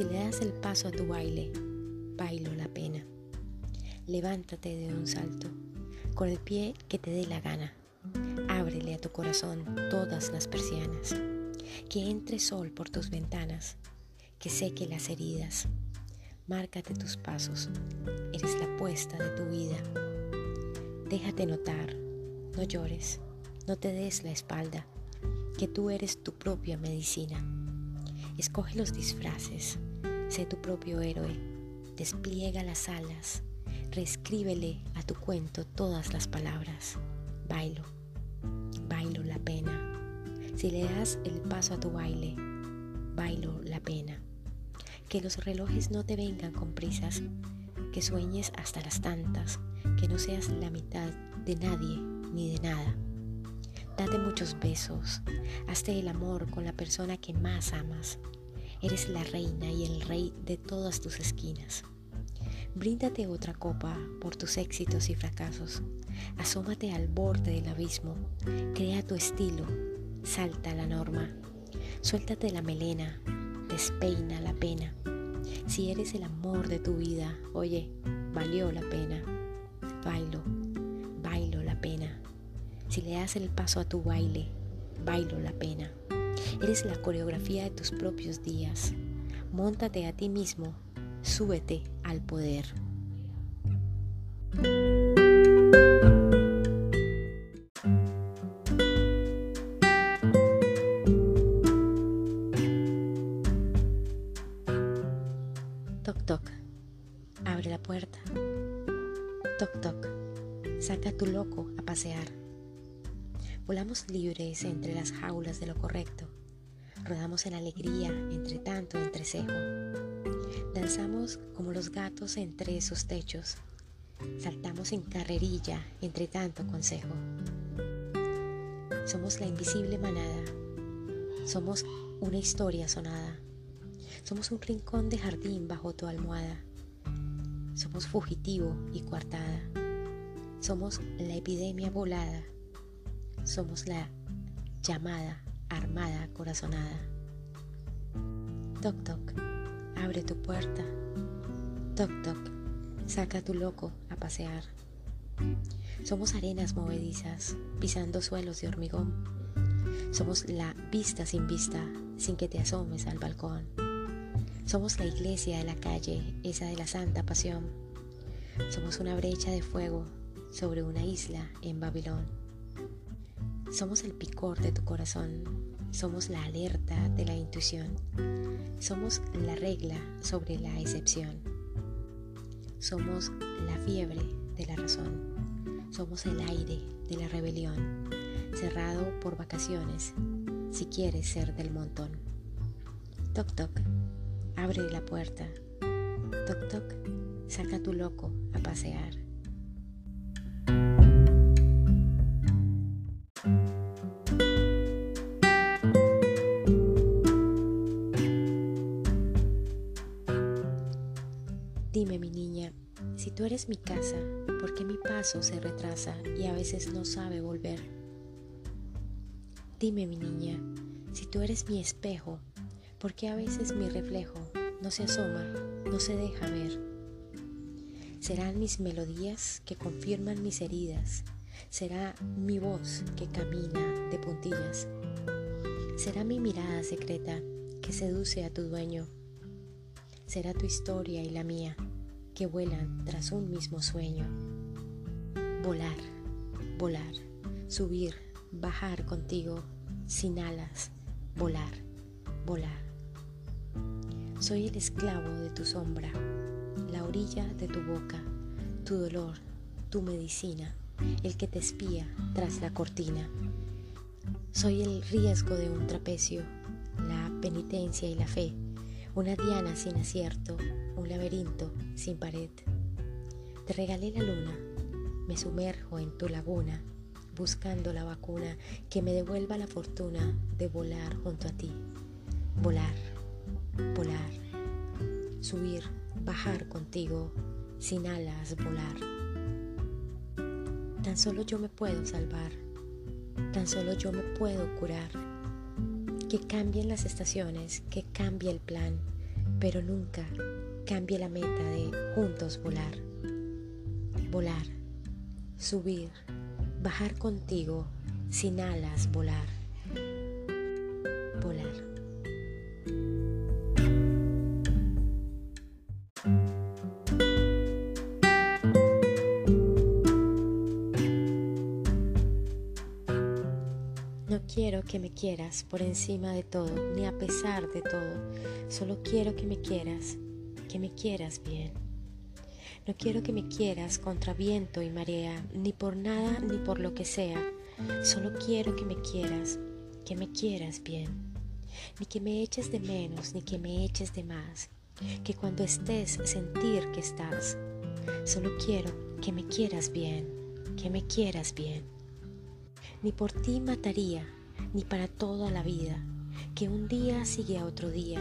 Si le das el paso a tu baile, bailo la pena. Levántate de un salto, con el pie que te dé la gana. Ábrele a tu corazón todas las persianas. Que entre sol por tus ventanas, que seque las heridas. Márcate tus pasos, eres la apuesta de tu vida. Déjate notar, no llores, no te des la espalda, que tú eres tu propia medicina. Escoge los disfraces, sé tu propio héroe, despliega las alas, reescríbele a tu cuento todas las palabras. Bailo, bailo la pena. Si le das el paso a tu baile, bailo la pena. Que los relojes no te vengan con prisas, que sueñes hasta las tantas, que no seas la mitad de nadie ni de nada. Date muchos besos, hazte el amor con la persona que más amas. Eres la reina y el rey de todas tus esquinas. Bríndate otra copa por tus éxitos y fracasos. Asómate al borde del abismo. Crea tu estilo. Salta la norma. Suéltate la melena. Despeina la pena. Si eres el amor de tu vida, oye, valió la pena. Bailo, bailo la pena. Si le das el paso a tu baile, bailo la pena. Eres la coreografía de tus propios días. Móntate a ti mismo, súbete al poder. Entre esos techos. Saltamos en carrerilla entre tanto consejo. Somos la invisible manada. Somos una historia sonada. Somos un rincón de jardín bajo tu almohada. Somos fugitivo y coartada. Somos la epidemia volada. Somos la llamada armada corazonada. Toc toc, abre tu puerta. Toc toc, saca tu loco a pasear. Somos arenas movedizas, pisando suelos de hormigón. Somos la vista sin vista, sin que te asomes al balcón. Somos la iglesia de la calle, esa de la santa pasión. Somos una brecha de fuego sobre una isla en Babilón. Somos el picor de tu corazón, somos la alerta de la intuición, somos la regla sobre la excepción, somos la fiebre de la razón, somos el aire de la rebelión, cerrado por vacaciones, si quieres ser del montón. Toc toc, abre la puerta. Toc toc, saca a tu loco a pasear. Eres mi casa, ¿por qué mi paso se retrasa y a veces no sabe volver? Dime mi niña, si tú eres mi espejo, ¿por qué a veces mi reflejo no se asoma, no se deja ver? Serán mis melodías que confirman mis heridas, será mi voz que camina de puntillas, será mi mirada secreta que seduce a tu dueño será tu historia y la mía, que vuelan tras un mismo sueño. Volar, volar, subir, bajar contigo, sin alas, volar, volar. Soy el esclavo de tu sombra, la orilla de tu boca, tu dolor, tu medicina, el que te espía tras la cortina. Soy el riesgo de un trapecio, la penitencia y la fe una diana sin acierto, un laberinto sin pared. Te regalé la luna, me sumerjo en tu laguna, buscando la vacuna que me devuelva la fortuna de volar junto a ti. Volar, volar, subir, bajar contigo, sin alas volar. Tan solo yo me puedo salvar, tan solo yo me puedo curar que cambien las estaciones, que cambie el plan, pero nunca cambie la meta de juntos volar. Volar, subir, bajar contigo, sin alas volar. Volar. No quiero que me quieras por encima de todo, ni a pesar de todo. Solo quiero que me quieras, que me quieras bien. No quiero que me quieras contra viento y marea, ni por nada ni por lo que sea. Solo quiero que me quieras, que me quieras bien. Ni que me eches de menos, ni que me eches de más. Que cuando estés sentir que estás. Solo quiero que me quieras bien, que me quieras bien ni por ti mataría, ni para toda la vida, que un día sigue a otro día.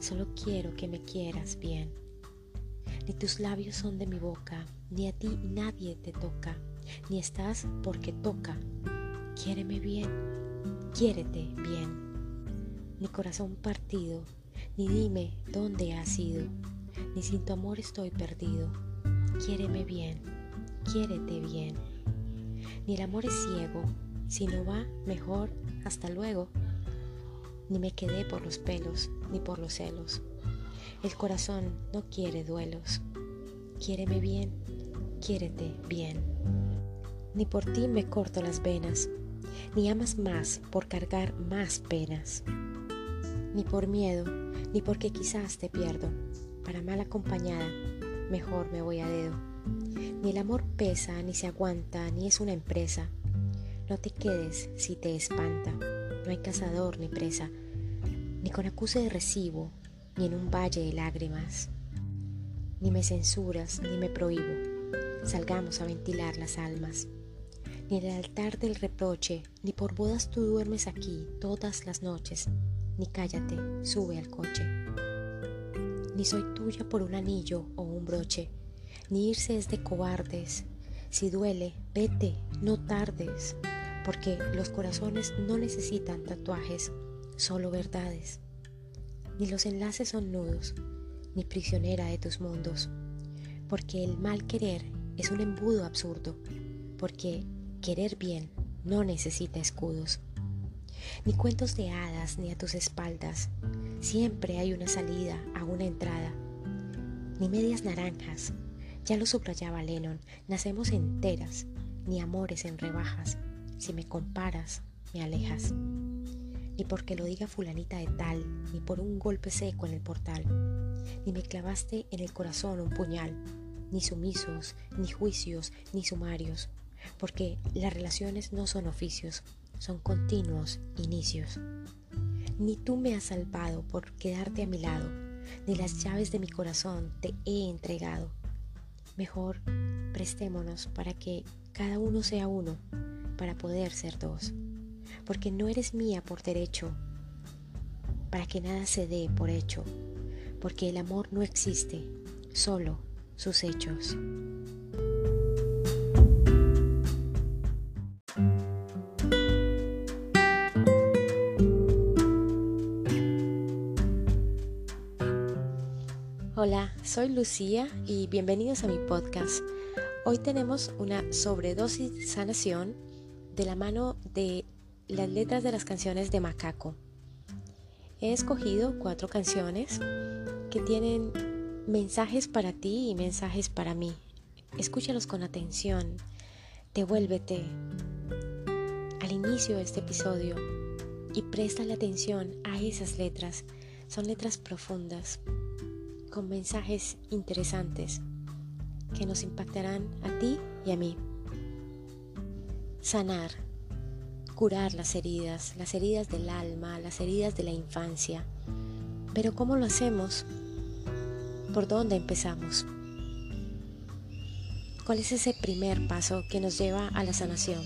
Solo quiero que me quieras bien. Ni tus labios son de mi boca, ni a ti nadie te toca, ni estás porque toca. Quiéreme bien, quiérete bien. Ni corazón partido, ni dime dónde has ido, ni sin tu amor estoy perdido. Quiéreme bien, quiérete bien. Ni el amor es ciego, si no va, mejor, hasta luego. Ni me quedé por los pelos, ni por los celos. El corazón no quiere duelos. Quiéreme bien, quiérete bien. Ni por ti me corto las venas, ni amas más por cargar más penas. Ni por miedo, ni porque quizás te pierdo. Para mal acompañada, mejor me voy a dedo. Ni el amor pesa, ni se aguanta, ni es una empresa. No te quedes si te espanta. No hay cazador ni presa, ni con acuse de recibo, ni en un valle de lágrimas. Ni me censuras, ni me prohíbo. Salgamos a ventilar las almas. Ni en el altar del reproche, ni por bodas tú duermes aquí todas las noches. Ni cállate, sube al coche. Ni soy tuya por un anillo o un broche ni irse es de cobardes. Si duele, vete, no tardes, porque los corazones no necesitan tatuajes, solo verdades. Ni los enlaces son nudos, ni prisionera de tus mundos, porque el mal querer es un embudo absurdo, porque querer bien no necesita escudos. Ni cuentos de hadas ni a tus espaldas, siempre hay una salida a una entrada, ni medias naranjas, ya lo subrayaba Lennon, nacemos enteras, ni amores en rebajas. Si me comparas, me alejas. Ni porque lo diga fulanita de tal, ni por un golpe seco en el portal. Ni me clavaste en el corazón un puñal, ni sumisos, ni juicios, ni sumarios. Porque las relaciones no son oficios, son continuos inicios. Ni tú me has salvado por quedarte a mi lado, ni las llaves de mi corazón te he entregado Mejor prestémonos para que cada uno sea uno, para poder ser dos. Porque no eres mía por derecho, para que nada se dé por hecho, porque el amor no existe, solo sus hechos. Hola, soy Lucía y bienvenidos a mi podcast. Hoy tenemos una sobredosis sanación de la mano de las letras de las canciones de Macaco. He escogido cuatro canciones que tienen mensajes para ti y mensajes para mí. Escúchalos con atención, devuélvete al inicio de este episodio y la atención a esas letras. Son letras profundas, con mensajes interesantes que nos impactarán a ti y a mí. Sanar, curar las heridas, las heridas del alma, las heridas de la infancia. Pero ¿cómo lo hacemos? ¿Por dónde empezamos? ¿Cuál es ese primer paso que nos lleva a la sanación?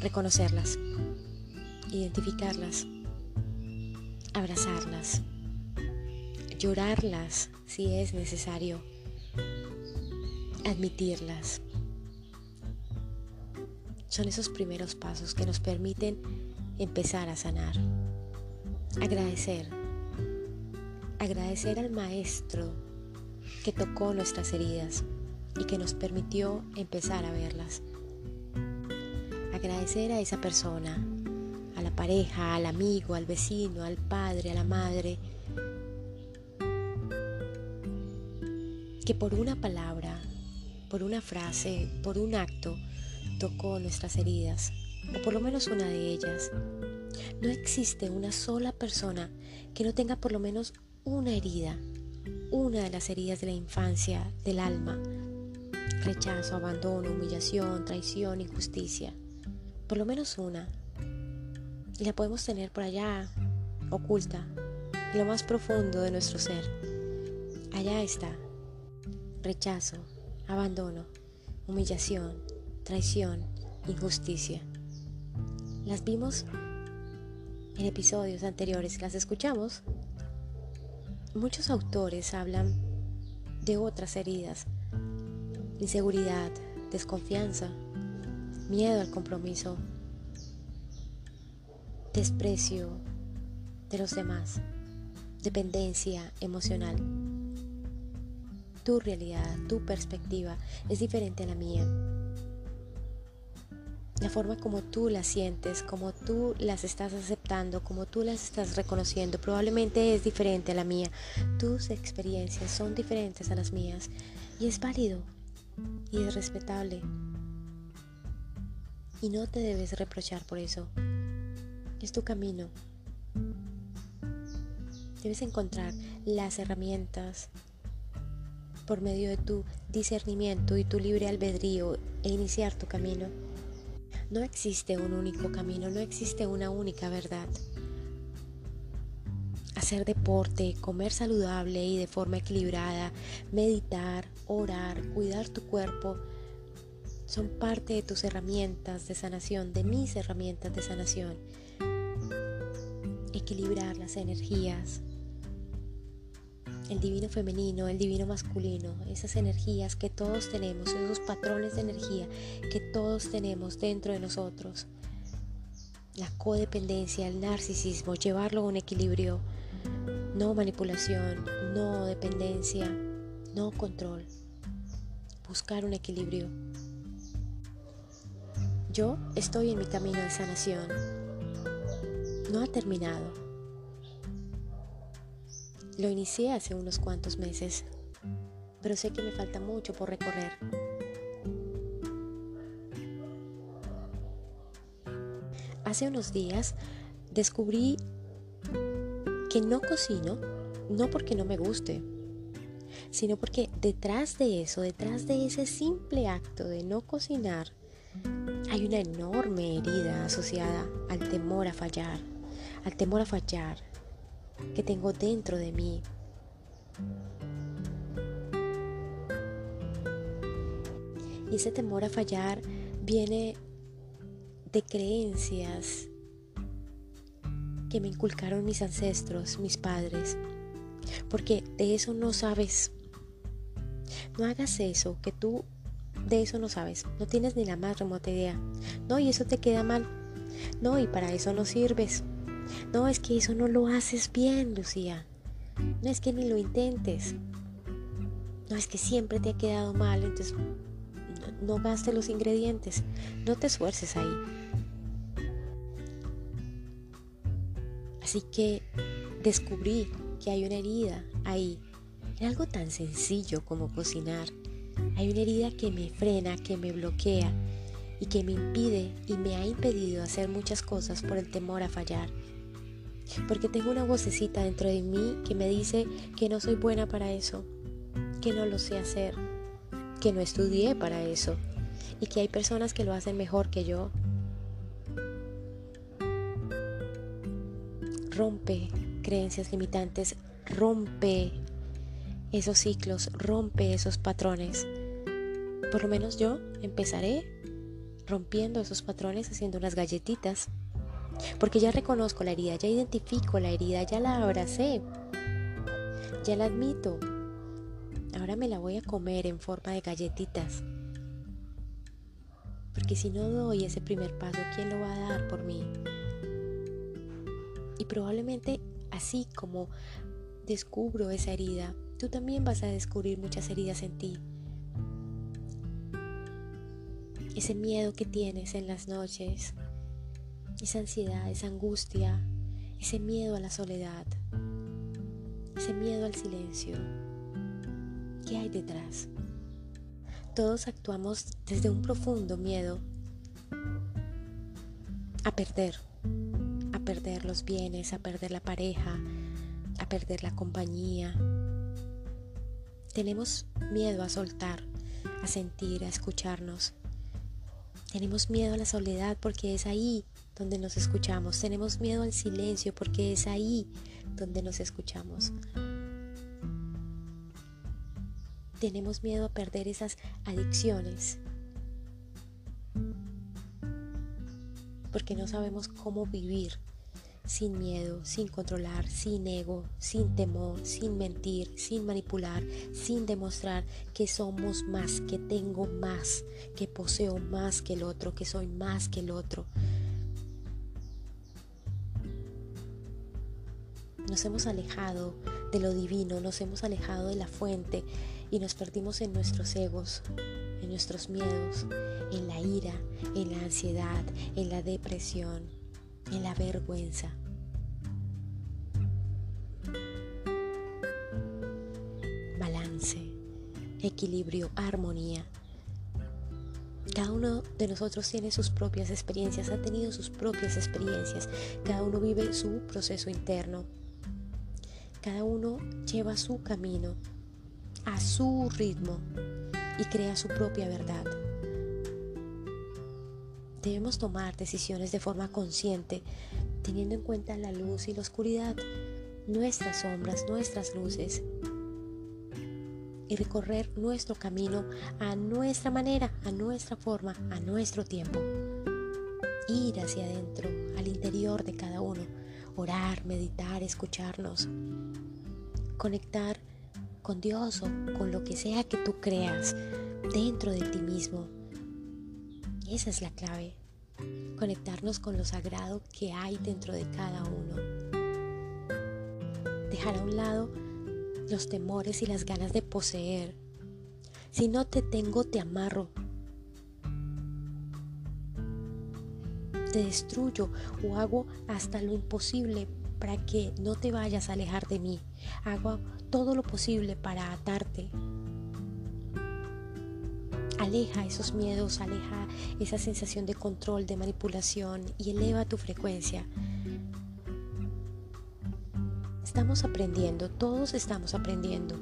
Reconocerlas, identificarlas, abrazarlas llorarlas si es necesario, admitirlas. Son esos primeros pasos que nos permiten empezar a sanar, agradecer, agradecer al Maestro que tocó nuestras heridas y que nos permitió empezar a verlas. Agradecer a esa persona, a la pareja, al amigo, al vecino, al padre, a la madre, que por una palabra, por una frase, por un acto, tocó nuestras heridas, o por lo menos una de ellas. No existe una sola persona que no tenga por lo menos una herida, una de las heridas de la infancia, del alma. Rechazo, abandono, humillación, traición, injusticia. Por lo menos una. Y la podemos tener por allá, oculta, en lo más profundo de nuestro ser. Allá está. Rechazo, abandono, humillación, traición, injusticia. Las vimos en episodios anteriores, las escuchamos Muchos autores hablan de otras heridas, inseguridad, desconfianza, miedo al compromiso, desprecio de los demás, dependencia emocional. Tu realidad, tu perspectiva es diferente a la mía la forma como tú las sientes, como tú las estás aceptando, como tú las estás reconociendo, probablemente es diferente a la mía. Tus experiencias son diferentes a las mías y es válido y es respetable. Y no te debes reprochar por eso. Es tu camino. Debes encontrar las herramientas por medio de tu discernimiento y tu libre albedrío e iniciar tu camino. No existe un único camino, no existe una única verdad. Hacer deporte, comer saludable y de forma equilibrada, meditar, orar, cuidar tu cuerpo, son parte de tus herramientas de sanación, de mis herramientas de sanación. Equilibrar las energías, el divino femenino, el divino masculino, esas energías que todos tenemos, esos patrones de energía que todos tenemos dentro de nosotros. La codependencia, el narcisismo, llevarlo a un equilibrio, no manipulación, no dependencia, no control, buscar un equilibrio. Yo estoy en mi camino de sanación. No ha terminado lo inicié hace unos cuantos meses, pero sé que me falta mucho por recorrer. Hace unos días descubrí que no cocino, no porque no me guste, sino porque detrás de eso, detrás de ese simple acto de no cocinar, hay una enorme herida asociada al temor a fallar, al temor a fallar, que tengo dentro de mí. Y ese temor a fallar viene de creencias que me inculcaron mis ancestros, mis padres, porque de eso no sabes. No hagas eso, que tú de eso no sabes, no tienes ni la más remota idea. No, y eso te queda mal. No, y para eso no sirves. No, es que eso no lo haces bien, Lucía. No es que ni lo intentes. No es que siempre te ha quedado mal, entonces no, gastes los ingredientes. No te esfuerces ahí. Así que descubrí que hay una herida ahí. En algo tan sencillo como cocinar. Hay una herida que me frena, que me bloquea y que me impide y me ha impedido hacer muchas cosas por el temor a fallar porque tengo una vocecita dentro de mí que me dice que no soy buena para eso, que no lo sé hacer, que no estudié para eso y que hay personas que lo hacen mejor que yo. Rompe creencias limitantes, rompe esos ciclos, rompe esos patrones. Por lo menos yo empezaré rompiendo esos patrones haciendo unas galletitas porque ya reconozco la herida, ya identifico la herida, ya la abracé, ya la admito. Ahora me la voy a comer en forma de galletitas. Porque si no doy ese primer paso, ¿quién lo va a dar por mí? Y probablemente así como descubro esa herida, tú también vas a descubrir muchas heridas en ti. Ese miedo que tienes en las noches, esa ansiedad, esa angustia, ese miedo a la soledad, ese miedo al silencio. ¿Qué hay detrás? Todos actuamos desde un profundo miedo a perder, a perder los bienes, a perder la pareja, a perder la compañía. Tenemos miedo a soltar, a sentir, a escucharnos. Tenemos miedo a la soledad porque es ahí donde nos escuchamos. Tenemos miedo al silencio porque es ahí donde nos escuchamos. Tenemos miedo a perder esas adicciones porque no sabemos cómo vivir sin miedo, sin controlar, sin ego, sin temor, sin mentir, sin manipular, sin demostrar que somos más, que tengo más, que poseo más que el otro, que soy más que el otro. Nos hemos alejado de lo divino, nos hemos alejado de la fuente y nos perdimos en nuestros egos, en nuestros miedos, en la ira, en la ansiedad, en la depresión, en la vergüenza. Balance, equilibrio, armonía. Cada uno de nosotros tiene sus propias experiencias, ha tenido sus propias experiencias. Cada uno vive su proceso interno. Cada uno lleva su camino a su ritmo y crea su propia verdad. Debemos tomar decisiones de forma consciente, teniendo en cuenta la luz y la oscuridad, nuestras sombras, nuestras luces, y recorrer nuestro camino a nuestra manera, a nuestra forma, a nuestro tiempo. Ir hacia adentro, al interior de cada uno, orar, meditar, escucharnos, conectar con Dios o con lo que sea que tú creas dentro de ti mismo esa es la clave, conectarnos con lo sagrado que hay dentro de cada uno. Dejar a un lado los temores y las ganas de poseer. Si no te tengo, te amarro. Te destruyo o hago hasta lo imposible para que no te vayas a alejar de mí. Hago todo lo posible para atarte, Aleja esos miedos, aleja esa sensación de control, de manipulación y eleva tu frecuencia. Estamos aprendiendo, todos estamos aprendiendo.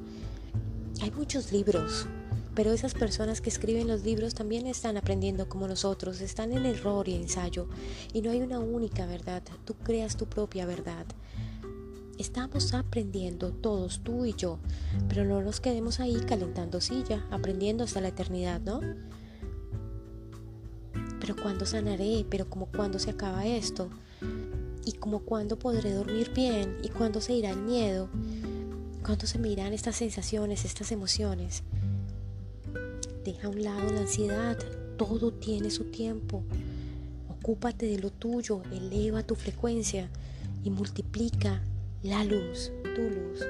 Hay muchos libros, pero esas personas que escriben los libros también están aprendiendo como nosotros, están en error y ensayo. Y no hay una única verdad, tú creas tu propia verdad. Estamos aprendiendo todos, tú y yo, pero no nos quedemos ahí calentando silla, aprendiendo hasta la eternidad, ¿no? Pero cuándo sanaré, pero como cuándo se acaba esto, y como cuándo podré dormir bien, y cuándo se irá el miedo, cuándo se me irán estas sensaciones, estas emociones. Deja a un lado la ansiedad, todo tiene su tiempo. Ocúpate de lo tuyo, eleva tu frecuencia y multiplica la luz, tu luz.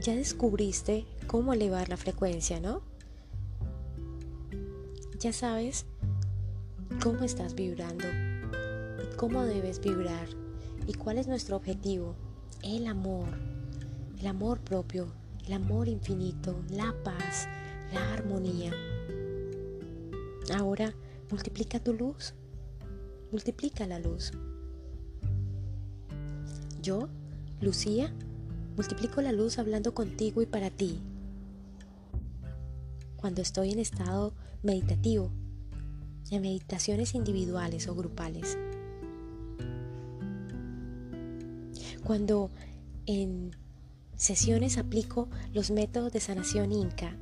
Ya descubriste cómo elevar la frecuencia, ¿no? Ya sabes cómo estás vibrando y cómo debes vibrar y cuál es nuestro objetivo. El amor, el amor propio, el amor infinito, la paz, la armonía. Ahora multiplica tu luz, multiplica la luz. Yo, Lucía, multiplico la luz hablando contigo y para ti. Cuando estoy en estado meditativo, en meditaciones individuales o grupales. Cuando en sesiones aplico los métodos de sanación Inca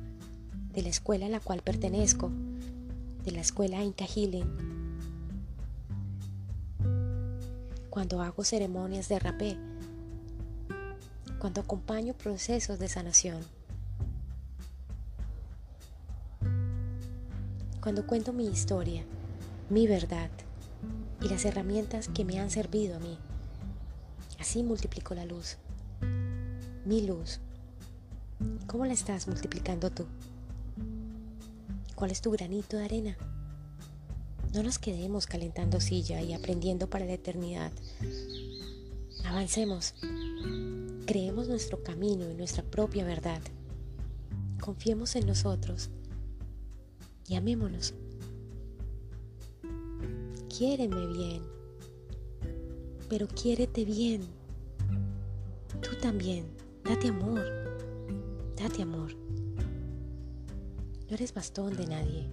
de la escuela a la cual pertenezco, de la escuela Inca Healing cuando hago ceremonias de rapé, cuando acompaño procesos de sanación, cuando cuento mi historia, mi verdad y las herramientas que me han servido a mí. Así multiplico la luz. mi luz. ¿Cómo la estás multiplicando tú? ¿Cuál es tu granito de arena? No nos quedemos calentando silla y aprendiendo para la eternidad. Avancemos. Creemos nuestro camino y nuestra propia verdad. Confiemos en nosotros y amémonos. Quiéreme bien, pero quiérete bien. Tú también, date amor, date amor. No eres bastón de nadie.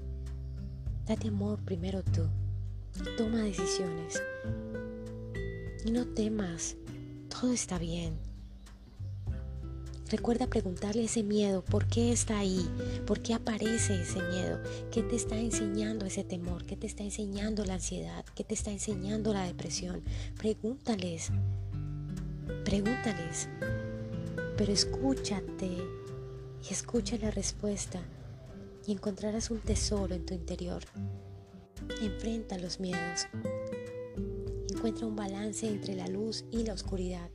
Date amor primero tú. Toma decisiones. Y no temas, todo está bien. Recuerda preguntarle ese miedo, ¿por qué está ahí? ¿Por qué aparece ese miedo? ¿Qué te está enseñando ese temor? ¿Qué te está enseñando la ansiedad? ¿Qué te está enseñando la depresión? Pregúntales, pregúntales, pero escúchate y escucha la respuesta y encontrarás un tesoro en tu interior. Enfrenta los miedos. Encuentra un balance entre la luz y la oscuridad.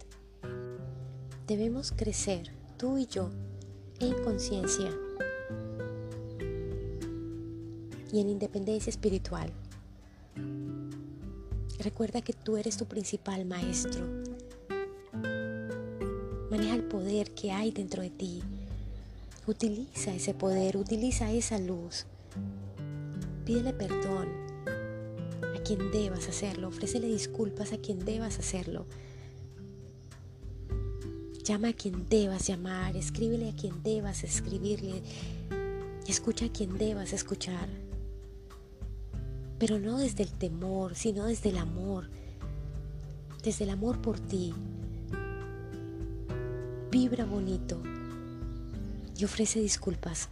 Debemos crecer tú y yo en conciencia y en independencia espiritual. Recuerda que tú eres tu principal maestro. Maneja el poder que hay dentro de ti. Utiliza ese poder, utiliza esa luz. Pídele perdón a quien debas hacerlo, ofrécele disculpas a quien debas hacerlo. Llama a quien debas llamar, escríbele a quien debas escribirle, escucha a quien debas escuchar. Pero no desde el temor, sino desde el amor, desde el amor por ti. Vibra bonito y ofrece disculpas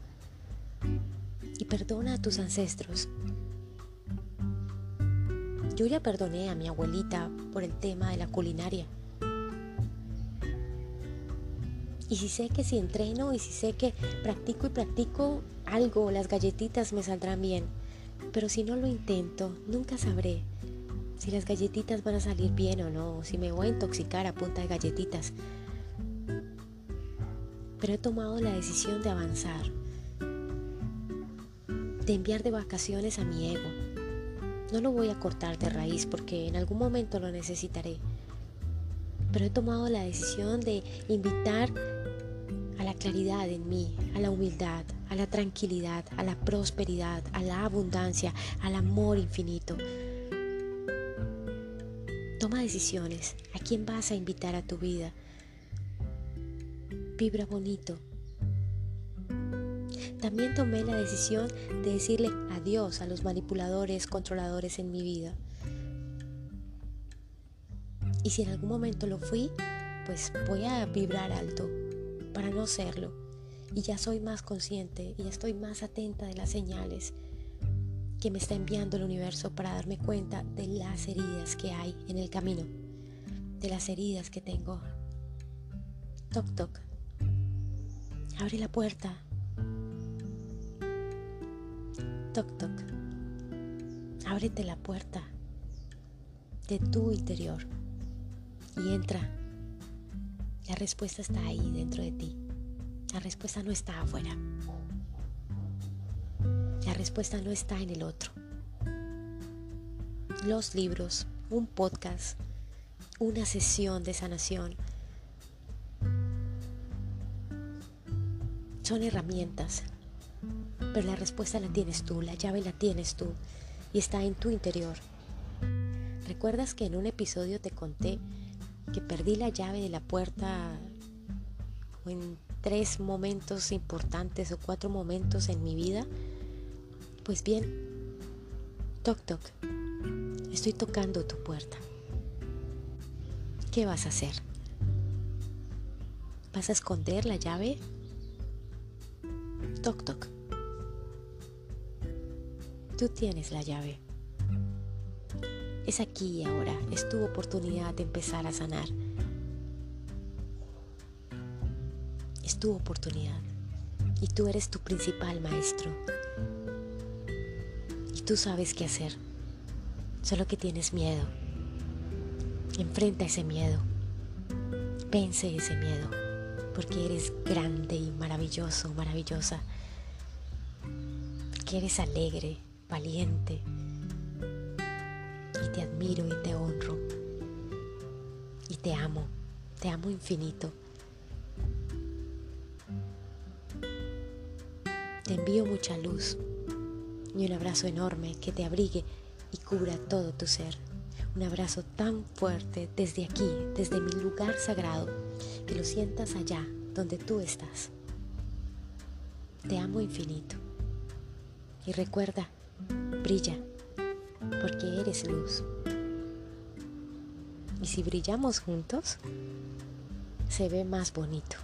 y perdona a tus ancestros. Yo ya perdoné a mi abuelita por el tema de la culinaria. Y si sé que si entreno y si sé que practico y practico algo, las galletitas me saldrán bien. Pero si no lo intento, nunca sabré si las galletitas van a salir bien o no, si me voy a intoxicar a punta de galletitas. Pero he tomado la decisión de avanzar, de enviar de vacaciones a mi ego. No lo voy a cortar de raíz porque en algún momento lo necesitaré. Pero he tomado la decisión de invitar a la claridad en mí, a la humildad, a la tranquilidad, a la prosperidad, a la abundancia, al amor infinito. Toma decisiones. ¿A quién vas a invitar a tu vida? Vibra bonito. También tomé la decisión de decirle adiós a los manipuladores, controladores en mi vida. Y si en algún momento lo fui, pues voy a vibrar alto para no serlo. Y ya soy más consciente y estoy más atenta de las señales que me está enviando el universo para darme cuenta de las heridas que hay en el camino, de las heridas que tengo. Toc toc. Abre la puerta. Toc toc. Ábrete la puerta de tu interior y entra la respuesta está ahí dentro de ti. La respuesta no está afuera. La respuesta no está en el otro. Los libros, un podcast, una sesión de sanación son herramientas, pero la respuesta la tienes tú, la llave la tienes tú y está en tu interior. ¿Recuerdas que en un episodio te conté que perdí la llave de la puerta en tres momentos importantes o cuatro momentos en mi vida, pues bien, toc toc, estoy tocando tu puerta. ¿Qué vas a hacer? ¿Vas a esconder la llave? Toc toc. Tú tienes la llave. Es aquí y ahora, es tu oportunidad de empezar a sanar. Es tu oportunidad y tú eres tu principal maestro. Y tú sabes qué hacer, solo que tienes miedo. Enfrenta ese miedo, vence ese miedo, porque eres grande y maravilloso, maravillosa, porque eres alegre, valiente, y te admiro y te honro, y te amo, te amo infinito. Te envío mucha luz y un abrazo enorme que te abrigue y cubra todo tu ser. Un abrazo tan fuerte desde aquí, desde mi lugar sagrado, que lo sientas allá donde tú estás. Te amo infinito. Y recuerda, brilla, porque eres luz. Y si brillamos juntos, se ve más bonito.